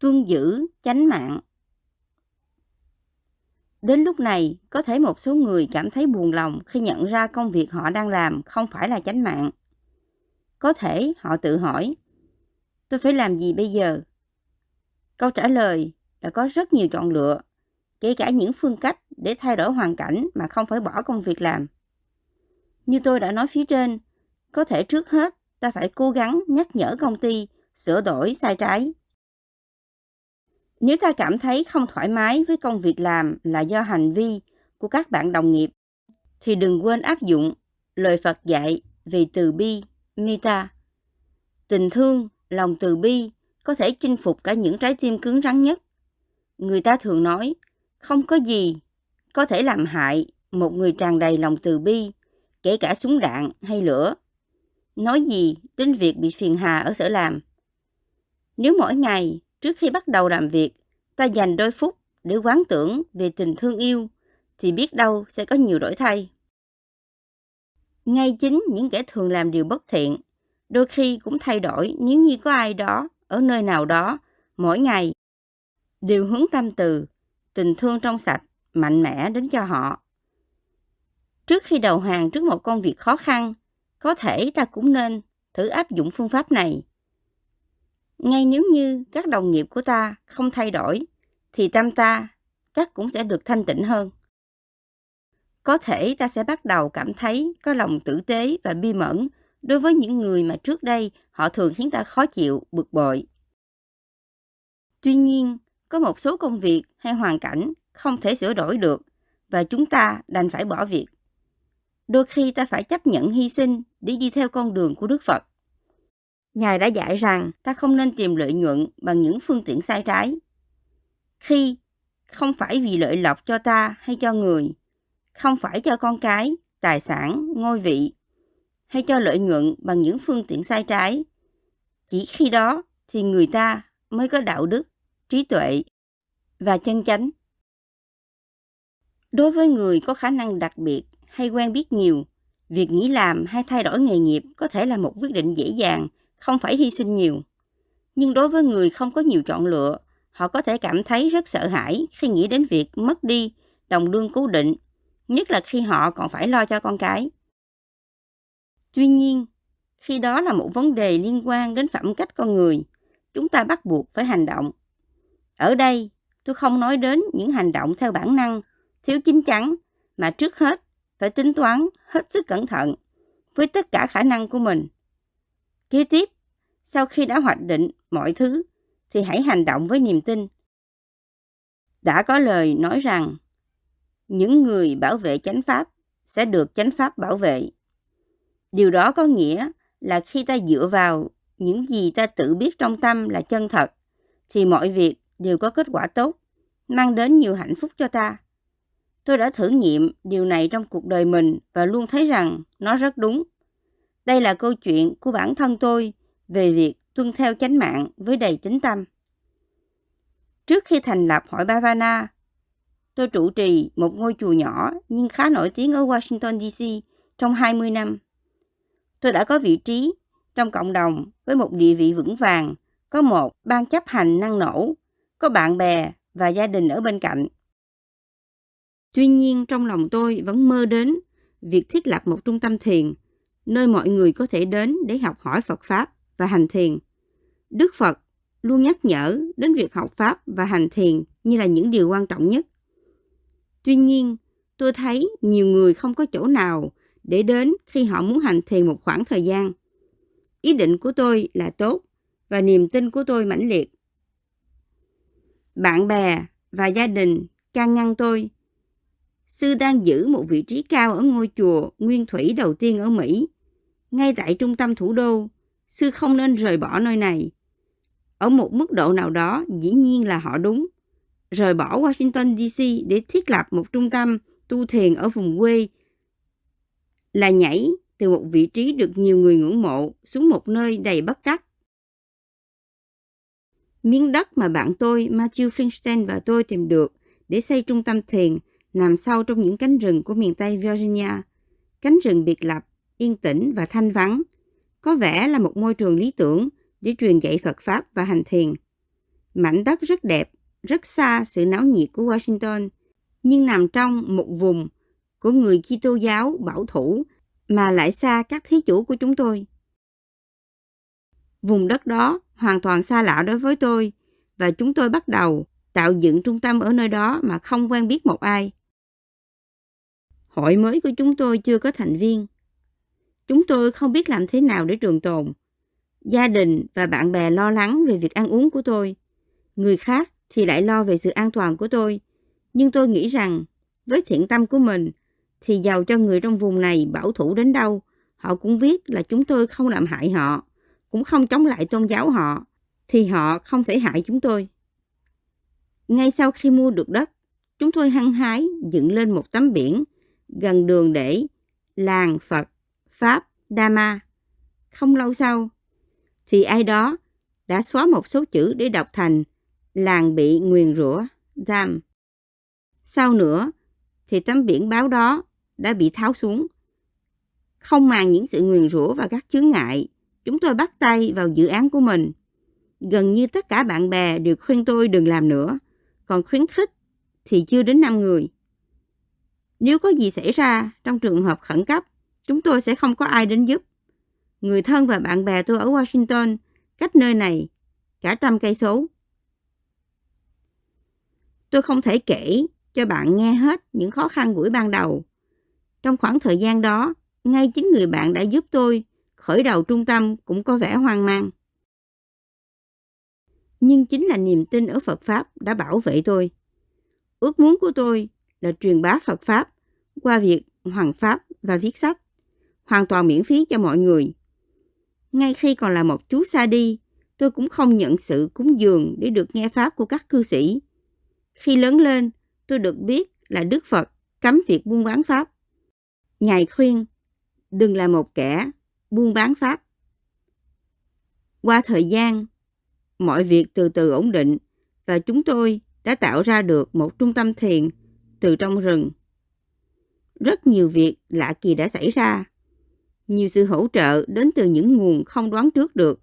tuân giữ chánh mạng. Đến lúc này, có thể một số người cảm thấy buồn lòng khi nhận ra công việc họ đang làm không phải là chánh mạng. Có thể họ tự hỏi, tôi phải làm gì bây giờ? Câu trả lời là có rất nhiều chọn lựa, kể cả những phương cách để thay đổi hoàn cảnh mà không phải bỏ công việc làm. Như tôi đã nói phía trên, có thể trước hết ta phải cố gắng nhắc nhở công ty sửa đổi sai trái. Nếu ta cảm thấy không thoải mái với công việc làm là do hành vi của các bạn đồng nghiệp, thì đừng quên áp dụng lời Phật dạy về từ bi, mita. Tình thương, lòng từ bi có thể chinh phục cả những trái tim cứng rắn nhất. Người ta thường nói, không có gì có thể làm hại một người tràn đầy lòng từ bi, kể cả súng đạn hay lửa. Nói gì đến việc bị phiền hà ở sở làm. Nếu mỗi ngày trước khi bắt đầu làm việc, ta dành đôi phút để quán tưởng về tình thương yêu, thì biết đâu sẽ có nhiều đổi thay. Ngay chính những kẻ thường làm điều bất thiện, đôi khi cũng thay đổi nếu như có ai đó ở nơi nào đó mỗi ngày đều hướng tâm từ, tình thương trong sạch, mạnh mẽ đến cho họ. Trước khi đầu hàng trước một công việc khó khăn, có thể ta cũng nên thử áp dụng phương pháp này. Ngay nếu như các đồng nghiệp của ta không thay đổi, thì tâm ta chắc cũng sẽ được thanh tịnh hơn. Có thể ta sẽ bắt đầu cảm thấy có lòng tử tế và bi mẫn đối với những người mà trước đây họ thường khiến ta khó chịu, bực bội. Tuy nhiên, có một số công việc hay hoàn cảnh không thể sửa đổi được và chúng ta đành phải bỏ việc. Đôi khi ta phải chấp nhận hy sinh để đi theo con đường của Đức Phật. Ngài đã dạy rằng ta không nên tìm lợi nhuận bằng những phương tiện sai trái. Khi không phải vì lợi lộc cho ta hay cho người, không phải cho con cái, tài sản, ngôi vị, hay cho lợi nhuận bằng những phương tiện sai trái. Chỉ khi đó thì người ta mới có đạo đức, trí tuệ và chân chánh. Đối với người có khả năng đặc biệt hay quen biết nhiều, việc nghỉ làm hay thay đổi nghề nghiệp có thể là một quyết định dễ dàng, không phải hy sinh nhiều. Nhưng đối với người không có nhiều chọn lựa, họ có thể cảm thấy rất sợ hãi khi nghĩ đến việc mất đi đồng lương cố định, nhất là khi họ còn phải lo cho con cái. Tuy nhiên, khi đó là một vấn đề liên quan đến phẩm cách con người, chúng ta bắt buộc phải hành động. Ở đây, tôi không nói đến những hành động theo bản năng, thiếu chính chắn, mà trước hết phải tính toán hết sức cẩn thận với tất cả khả năng của mình. Kế tiếp, sau khi đã hoạch định mọi thứ, thì hãy hành động với niềm tin. Đã có lời nói rằng, những người bảo vệ chánh pháp sẽ được chánh pháp bảo vệ. Điều đó có nghĩa là khi ta dựa vào những gì ta tự biết trong tâm là chân thật, thì mọi việc đều có kết quả tốt, mang đến nhiều hạnh phúc cho ta. Tôi đã thử nghiệm điều này trong cuộc đời mình và luôn thấy rằng nó rất đúng. Đây là câu chuyện của bản thân tôi về việc tuân theo chánh mạng với đầy tính tâm. Trước khi thành lập hội Bhavana, tôi trụ trì một ngôi chùa nhỏ nhưng khá nổi tiếng ở Washington DC trong 20 năm. Tôi đã có vị trí trong cộng đồng với một địa vị vững vàng, có một ban chấp hành năng nổ, có bạn bè và gia đình ở bên cạnh. Tuy nhiên trong lòng tôi vẫn mơ đến việc thiết lập một trung tâm thiền, nơi mọi người có thể đến để học hỏi Phật Pháp và hành thiền. Đức Phật luôn nhắc nhở đến việc học Pháp và hành thiền như là những điều quan trọng nhất. Tuy nhiên, tôi thấy nhiều người không có chỗ nào để đến khi họ muốn hành thiền một khoảng thời gian. Ý định của tôi là tốt và niềm tin của tôi mãnh liệt. Bạn bè và gia đình can ngăn tôi. Sư đang giữ một vị trí cao ở ngôi chùa nguyên thủy đầu tiên ở Mỹ, ngay tại trung tâm thủ đô. Sư không nên rời bỏ nơi này. Ở một mức độ nào đó, dĩ nhiên là họ đúng. Rời bỏ Washington DC để thiết lập một trung tâm tu thiền ở vùng quê là nhảy từ một vị trí được nhiều người ngưỡng mộ xuống một nơi đầy bất trắc. Miếng đất mà bạn tôi Matthew Flinstein và tôi tìm được để xây trung tâm thiền nằm sâu trong những cánh rừng của miền Tây Virginia. Cánh rừng biệt lập, yên tĩnh và thanh vắng. Có vẻ là một môi trường lý tưởng để truyền dạy Phật Pháp và hành thiền. Mảnh đất rất đẹp, rất xa sự náo nhiệt của Washington, nhưng nằm trong một vùng của người Kitô giáo bảo thủ mà lại xa các thí chủ của chúng tôi. Vùng đất đó hoàn toàn xa lạ đối với tôi và chúng tôi bắt đầu tạo dựng trung tâm ở nơi đó mà không quen biết một ai. Hội mới của chúng tôi chưa có thành viên. Chúng tôi không biết làm thế nào để trường tồn. Gia đình và bạn bè lo lắng về việc ăn uống của tôi. Người khác thì lại lo về sự an toàn của tôi. Nhưng tôi nghĩ rằng với thiện tâm của mình thì giàu cho người trong vùng này bảo thủ đến đâu, họ cũng biết là chúng tôi không làm hại họ, cũng không chống lại tôn giáo họ, thì họ không thể hại chúng tôi. Ngay sau khi mua được đất, chúng tôi hăng hái dựng lên một tấm biển gần đường để làng Phật Pháp Dama. Không lâu sau, thì ai đó đã xóa một số chữ để đọc thành làng bị nguyền rủa Dham. Sau nữa, thì tấm biển báo đó đã bị tháo xuống. Không màng những sự nguyền rủa và các chướng ngại, chúng tôi bắt tay vào dự án của mình. Gần như tất cả bạn bè đều khuyên tôi đừng làm nữa, còn khuyến khích thì chưa đến 5 người. Nếu có gì xảy ra trong trường hợp khẩn cấp, chúng tôi sẽ không có ai đến giúp. Người thân và bạn bè tôi ở Washington, cách nơi này cả trăm cây số. Tôi không thể kể cho bạn nghe hết những khó khăn buổi ban đầu. Trong khoảng thời gian đó, ngay chính người bạn đã giúp tôi khởi đầu trung tâm cũng có vẻ hoang mang. Nhưng chính là niềm tin ở Phật Pháp đã bảo vệ tôi. Ước muốn của tôi là truyền bá Phật Pháp qua việc hoàng Pháp và viết sách, hoàn toàn miễn phí cho mọi người. Ngay khi còn là một chú xa đi, tôi cũng không nhận sự cúng dường để được nghe Pháp của các cư sĩ. Khi lớn lên, tôi được biết là Đức Phật cấm việc buôn bán Pháp. Ngài khuyên, đừng là một kẻ buôn bán Pháp. Qua thời gian, mọi việc từ từ ổn định và chúng tôi đã tạo ra được một trung tâm thiền từ trong rừng. Rất nhiều việc lạ kỳ đã xảy ra. Nhiều sự hỗ trợ đến từ những nguồn không đoán trước được.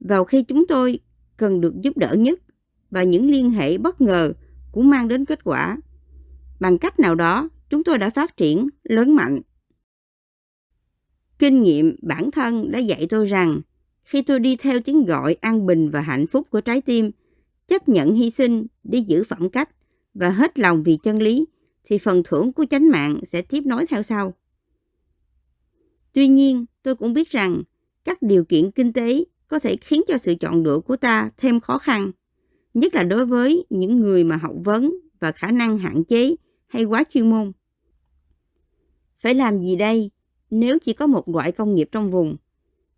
Vào khi chúng tôi cần được giúp đỡ nhất và những liên hệ bất ngờ cũng mang đến kết quả. Bằng cách nào đó, chúng tôi đã phát triển lớn mạnh. Kinh nghiệm bản thân đã dạy tôi rằng khi tôi đi theo tiếng gọi an bình và hạnh phúc của trái tim, chấp nhận hy sinh để giữ phẩm cách và hết lòng vì chân lý, thì phần thưởng của chánh mạng sẽ tiếp nối theo sau. Tuy nhiên, tôi cũng biết rằng các điều kiện kinh tế có thể khiến cho sự chọn lựa của ta thêm khó khăn, nhất là đối với những người mà học vấn và khả năng hạn chế hay quá chuyên môn. Phải làm gì đây nếu chỉ có một loại công nghiệp trong vùng?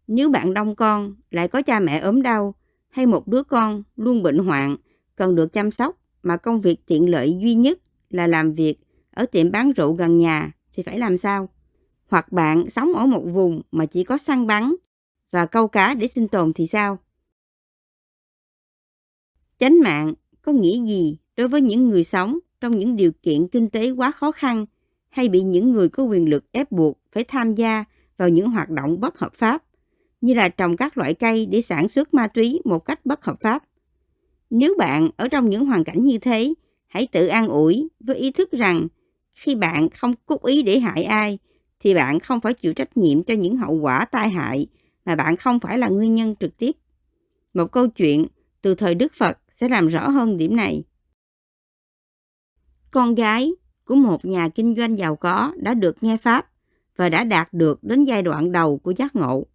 Nếu bạn đông con, lại có cha mẹ ốm đau, hay một đứa con luôn bệnh hoạn, cần được chăm sóc, mà công việc tiện lợi duy nhất là làm việc ở tiệm bán rượu gần nhà, thì phải làm sao? Hoặc bạn sống ở một vùng mà chỉ có săn bắn và câu cá để sinh tồn thì sao? Chánh mạng có nghĩa gì đối với những người sống trong những điều kiện kinh tế quá khó khăn hay bị những người có quyền lực ép buộc phải tham gia vào những hoạt động bất hợp pháp, như là trồng các loại cây để sản xuất ma túy một cách bất hợp pháp. Nếu bạn ở trong những hoàn cảnh như thế, hãy tự an ủi với ý thức rằng khi bạn không cố ý để hại ai, thì bạn không phải chịu trách nhiệm cho những hậu quả tai hại mà bạn không phải là nguyên nhân trực tiếp. Một câu chuyện từ thời Đức Phật sẽ làm rõ hơn điểm này. Con gái của một nhà kinh doanh giàu có đã được nghe Pháp và đã đạt được đến giai đoạn đầu của giác ngộ.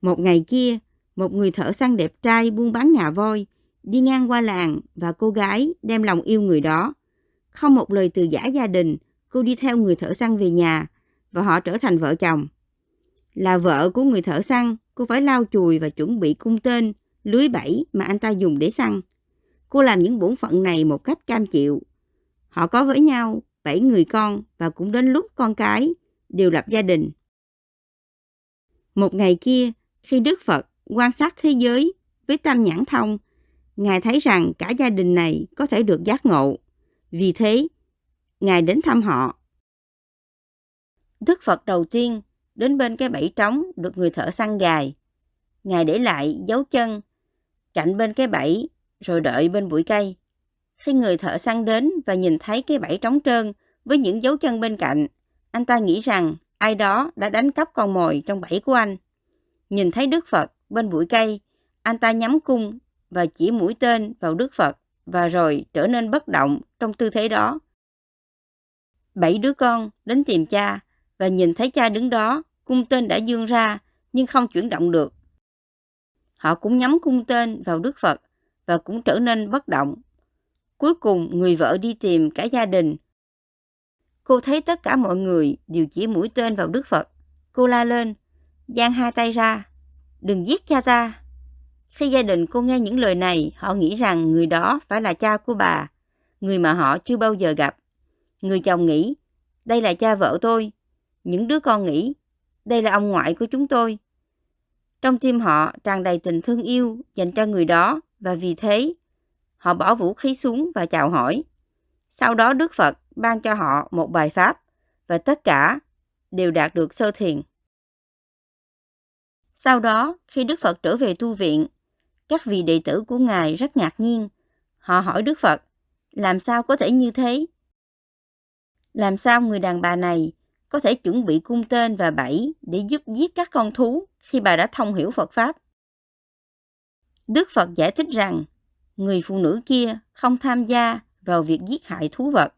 Một ngày kia, một người thợ săn đẹp trai buôn bán ngà voi đi ngang qua làng và cô gái đem lòng yêu người đó. Không một lời từ giả gia đình, cô đi theo người thợ săn về nhà và họ trở thành vợ chồng. Là vợ của người thợ săn, cô phải lau chùi và chuẩn bị cung tên, lưới bẫy mà anh ta dùng để săn. Cô làm những bổn phận này một cách cam chịu. Họ có với nhau bảy người con và cũng đến lúc con cái đều lập gia đình. Một ngày kia, khi Đức Phật quan sát thế giới với tam nhãn thông, Ngài thấy rằng cả gia đình này có thể được giác ngộ. Vì thế, Ngài đến thăm họ. Đức Phật đầu tiên đến bên cái bẫy trống được người thợ săn gài. Ngài để lại dấu chân cạnh bên cái bẫy rồi đợi bên bụi cây. Khi người thợ săn đến và nhìn thấy cái bẫy trống trơn với những dấu chân bên cạnh, anh ta nghĩ rằng ai đó đã đánh cắp con mồi trong bẫy của anh. Nhìn thấy Đức Phật bên bụi cây, anh ta nhắm cung và chỉ mũi tên vào Đức Phật và rồi trở nên bất động trong tư thế đó. Bảy đứa con đến tìm cha và nhìn thấy cha đứng đó, cung tên đã dương ra nhưng không chuyển động được. Họ cũng nhắm cung tên vào Đức Phật và cũng trở nên bất động. Cuối cùng người vợ đi tìm cả gia đình. Cô thấy tất cả mọi người đều chỉ mũi tên vào Đức Phật. Cô la lên, giang hai tay ra, đừng giết cha ta. Khi gia đình cô nghe những lời này, họ nghĩ rằng người đó phải là cha của bà, người mà họ chưa bao giờ gặp. Người chồng nghĩ, đây là cha vợ tôi. Những đứa con nghĩ, đây là ông ngoại của chúng tôi. Trong tim họ tràn đầy tình thương yêu dành cho người đó và vì thế họ bỏ vũ khí xuống và chào hỏi. Sau đó Đức Phật ban cho họ một bài pháp và tất cả đều đạt được sơ thiền. Sau đó, khi Đức Phật trở về tu viện, các vị đệ tử của Ngài rất ngạc nhiên. Họ hỏi Đức Phật, làm sao có thể như thế? Làm sao người đàn bà này có thể chuẩn bị cung tên và bẫy để giúp giết các con thú khi bà đã thông hiểu Phật Pháp? Đức Phật giải thích rằng, người phụ nữ kia không tham gia vào việc giết hại thú vật.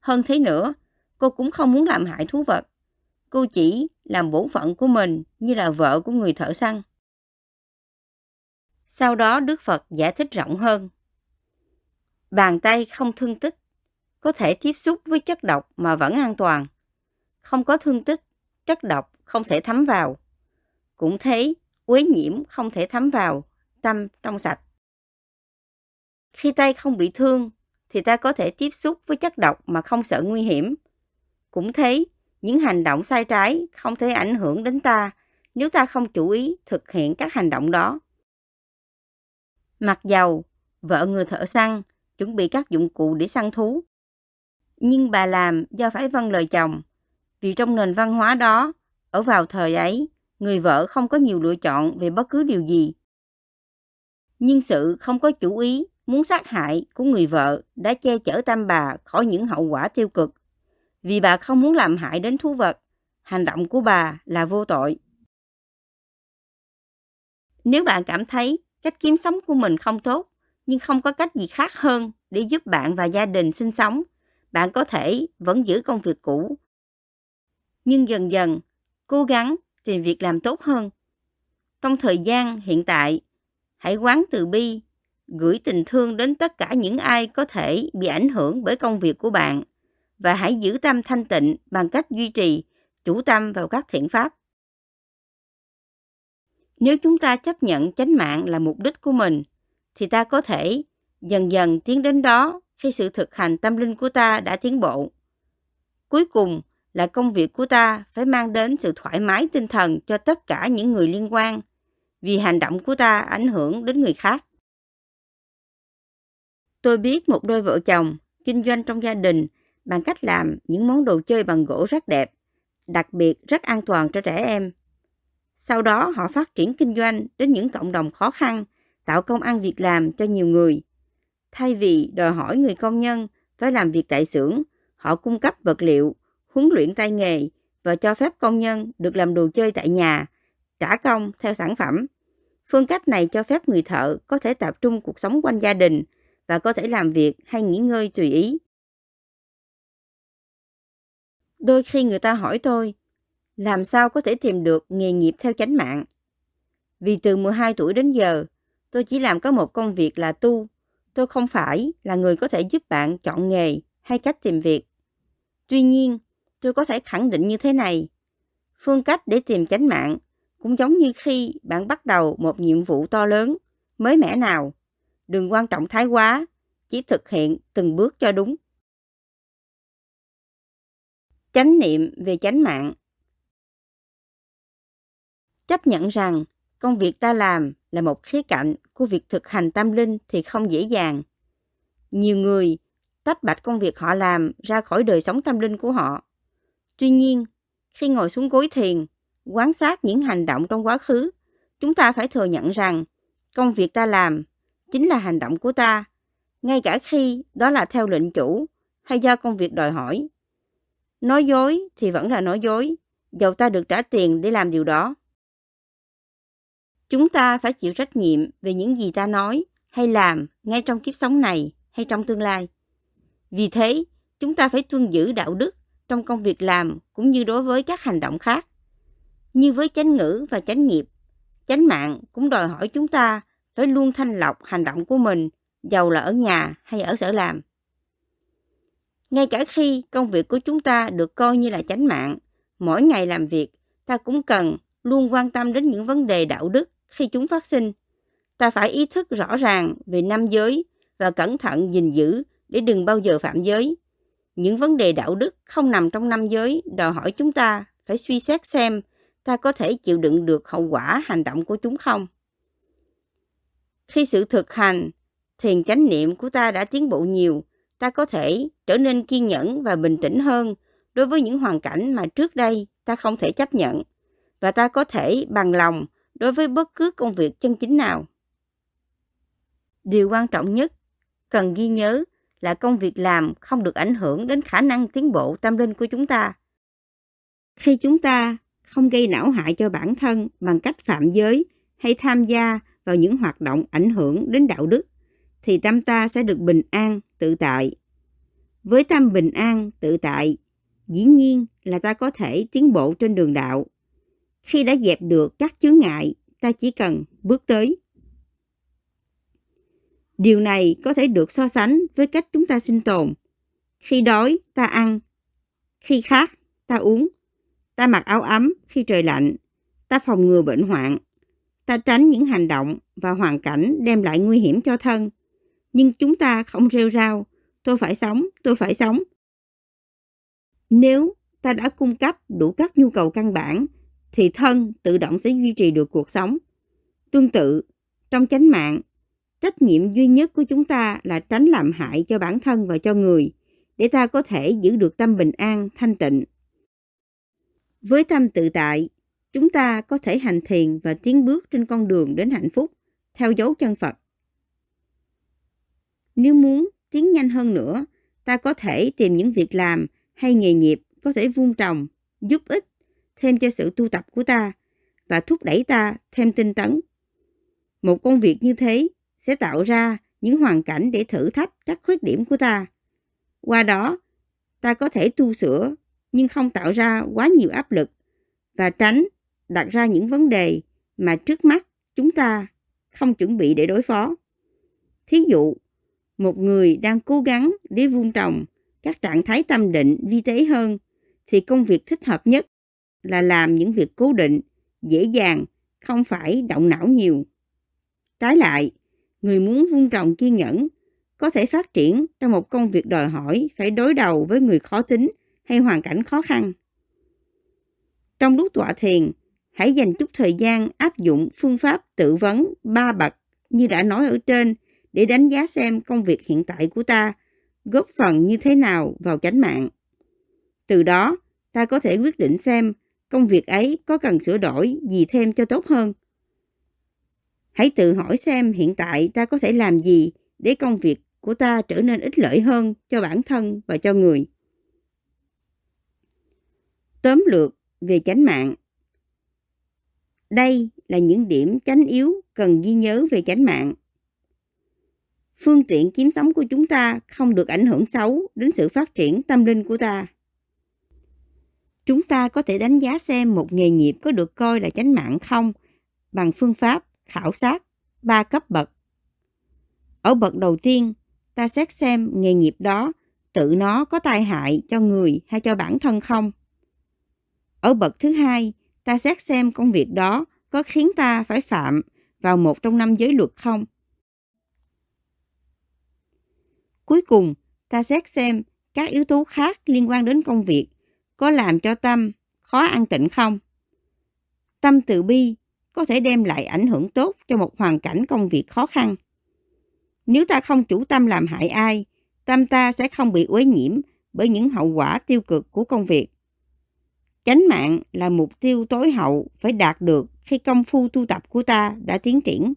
Hơn thế nữa, cô cũng không muốn làm hại thú vật. Cô chỉ làm bổn phận của mình như là vợ của người thợ săn. Sau đó Đức Phật giải thích rộng hơn. Bàn tay không thương tích, có thể tiếp xúc với chất độc mà vẫn an toàn. Không có thương tích, chất độc không thể thấm vào. Cũng thế, uế nhiễm không thể thấm vào, tâm trong sạch. Khi tay không bị thương, thì ta có thể tiếp xúc với chất độc mà không sợ nguy hiểm. Cũng thế, những hành động sai trái không thể ảnh hưởng đến ta nếu ta không chú ý thực hiện các hành động đó. Mặc dầu, vợ người thợ săn chuẩn bị các dụng cụ để săn thú. Nhưng bà làm do phải vâng lời chồng, vì trong nền văn hóa đó, ở vào thời ấy, người vợ không có nhiều lựa chọn về bất cứ điều gì. Nhưng sự không có chủ ý muốn sát hại của người vợ đã che chở tam bà khỏi những hậu quả tiêu cực. Vì bà không muốn làm hại đến thú vật, hành động của bà là vô tội. Nếu bạn cảm thấy cách kiếm sống của mình không tốt, nhưng không có cách gì khác hơn để giúp bạn và gia đình sinh sống, bạn có thể vẫn giữ công việc cũ. Nhưng dần dần, cố gắng tìm việc làm tốt hơn. Trong thời gian hiện tại, hãy quán từ bi, gửi tình thương đến tất cả những ai có thể bị ảnh hưởng bởi công việc của bạn và hãy giữ tâm thanh tịnh bằng cách duy trì chủ tâm vào các thiện pháp. Nếu chúng ta chấp nhận chánh mạng là mục đích của mình, thì ta có thể dần dần tiến đến đó khi sự thực hành tâm linh của ta đã tiến bộ. Cuối cùng là công việc của ta phải mang đến sự thoải mái tinh thần cho tất cả những người liên quan, vì hành động của ta ảnh hưởng đến người khác. Tôi biết một đôi vợ chồng kinh doanh trong gia đình bằng cách làm những món đồ chơi bằng gỗ rất đẹp, đặc biệt rất an toàn cho trẻ em. Sau đó họ phát triển kinh doanh đến những cộng đồng khó khăn, tạo công ăn việc làm cho nhiều người. Thay vì đòi hỏi người công nhân phải làm việc tại xưởng, họ cung cấp vật liệu, huấn luyện tay nghề và cho phép công nhân được làm đồ chơi tại nhà, trả công theo sản phẩm. Phương cách này cho phép người thợ có thể tập trung cuộc sống quanh gia đình và có thể làm việc hay nghỉ ngơi tùy ý. Đôi khi người ta hỏi tôi, làm sao có thể tìm được nghề nghiệp theo chánh mạng? Vì từ 12 tuổi đến giờ, tôi chỉ làm có một công việc là tu. Tôi không phải là người có thể giúp bạn chọn nghề hay cách tìm việc. Tuy nhiên, tôi có thể khẳng định như thế này. Phương cách để tìm chánh mạng cũng giống như khi bạn bắt đầu một nhiệm vụ to lớn, mới mẻ nào. Đừng quan trọng thái quá, chỉ thực hiện từng bước cho đúng. Chánh niệm về chánh mạng Chấp nhận rằng công việc ta làm là một khía cạnh của việc thực hành tâm linh thì không dễ dàng. Nhiều người tách bạch công việc họ làm ra khỏi đời sống tâm linh của họ. Tuy nhiên, khi ngồi xuống gối thiền, quan sát những hành động trong quá khứ, chúng ta phải thừa nhận rằng công việc ta làm chính là hành động của ta, ngay cả khi đó là theo lệnh chủ hay do công việc đòi hỏi. Nói dối thì vẫn là nói dối, dầu ta được trả tiền để làm điều đó. Chúng ta phải chịu trách nhiệm về những gì ta nói hay làm ngay trong kiếp sống này hay trong tương lai. Vì thế, chúng ta phải tuân giữ đạo đức trong công việc làm cũng như đối với các hành động khác. Như với chánh ngữ và chánh nghiệp, chánh mạng cũng đòi hỏi chúng ta phải luôn thanh lọc hành động của mình, dầu là ở nhà hay ở sở làm. Ngay cả khi công việc của chúng ta được coi như là chánh mạng, mỗi ngày làm việc, ta cũng cần luôn quan tâm đến những vấn đề đạo đức khi chúng phát sinh. Ta phải ý thức rõ ràng về năm giới và cẩn thận gìn giữ để đừng bao giờ phạm giới. Những vấn đề đạo đức không nằm trong năm giới đòi hỏi chúng ta phải suy xét xem ta có thể chịu đựng được hậu quả hành động của chúng không. Khi sự thực hành, thiền chánh niệm của ta đã tiến bộ nhiều, ta có thể trở nên kiên nhẫn và bình tĩnh hơn đối với những hoàn cảnh mà trước đây ta không thể chấp nhận và ta có thể bằng lòng đối với bất cứ công việc chân chính nào. Điều quan trọng nhất cần ghi nhớ là công việc làm không được ảnh hưởng đến khả năng tiến bộ tâm linh của chúng ta. Khi chúng ta không gây não hại cho bản thân bằng cách phạm giới hay tham gia vào những hoạt động ảnh hưởng đến đạo đức, thì tâm ta sẽ được bình an, tự tại. Với tâm bình an, tự tại, dĩ nhiên là ta có thể tiến bộ trên đường đạo. Khi đã dẹp được các chướng ngại, ta chỉ cần bước tới. Điều này có thể được so sánh với cách chúng ta sinh tồn. Khi đói, ta ăn. Khi khát, ta uống. Ta mặc áo ấm khi trời lạnh. Ta phòng ngừa bệnh hoạn. Ta tránh những hành động và hoàn cảnh đem lại nguy hiểm cho thân. Nhưng chúng ta không rêu rao. Tôi phải sống, tôi phải sống. Nếu ta đã cung cấp đủ các nhu cầu căn bản, thì thân tự động sẽ duy trì được cuộc sống. Tương tự, trong chánh mạng, trách nhiệm duy nhất của chúng ta là tránh làm hại cho bản thân và cho người, để ta có thể giữ được tâm bình an, thanh tịnh. Với tâm tự tại, chúng ta có thể hành thiền và tiến bước trên con đường đến hạnh phúc, theo dấu chân Phật. Nếu muốn tiến nhanh hơn nữa, ta có thể tìm những việc làm hay nghề nghiệp có thể vun trồng, giúp ích thêm cho sự tu tập của ta và thúc đẩy ta thêm tinh tấn. Một công việc như thế sẽ tạo ra những hoàn cảnh để thử thách các khuyết điểm của ta. Qua đó, ta có thể tu sửa nhưng không tạo ra quá nhiều áp lực và tránh đặt ra những vấn đề mà trước mắt chúng ta không chuẩn bị để đối phó. Thí dụ, một người đang cố gắng để vun trồng các trạng thái tâm định vi tế hơn thì công việc thích hợp nhất là làm những việc cố định, dễ dàng, không phải động não nhiều. Trái lại, người muốn vun trồng kiên nhẫn có thể phát triển trong một công việc đòi hỏi phải đối đầu với người khó tính hay hoàn cảnh khó khăn. Trong lúc tọa thiền, hãy dành chút thời gian áp dụng phương pháp tự vấn ba bậc như đã nói ở trên để đánh giá xem công việc hiện tại của ta góp phần như thế nào vào chánh mạng. Từ đó, ta có thể quyết định xem công việc ấy có cần sửa đổi gì thêm cho tốt hơn. Hãy tự hỏi xem hiện tại ta có thể làm gì để công việc của ta trở nên ích lợi hơn cho bản thân và cho người. Tóm lược về chánh mạng Đây là những điểm chánh yếu cần ghi nhớ về chánh mạng. Phương tiện kiếm sống của chúng ta không được ảnh hưởng xấu đến sự phát triển tâm linh của ta. Chúng ta có thể đánh giá xem một nghề nghiệp có được coi là chánh mạng không bằng phương pháp khảo sát ba cấp bậc. Ở bậc đầu tiên, ta xét xem nghề nghiệp đó tự nó có tai hại cho người hay cho bản thân không. Ở bậc thứ hai, ta xét xem công việc đó có khiến ta phải phạm vào một trong năm giới luật không. Cuối cùng, ta xét xem các yếu tố khác liên quan đến công việc có làm cho tâm khó an tịnh không? Tâm từ bi có thể đem lại ảnh hưởng tốt cho một hoàn cảnh công việc khó khăn. Nếu ta không chủ tâm làm hại ai, tâm ta sẽ không bị uế nhiễm bởi những hậu quả tiêu cực của công việc. Chánh mạng là mục tiêu tối hậu phải đạt được khi công phu tu tập của ta đã tiến triển.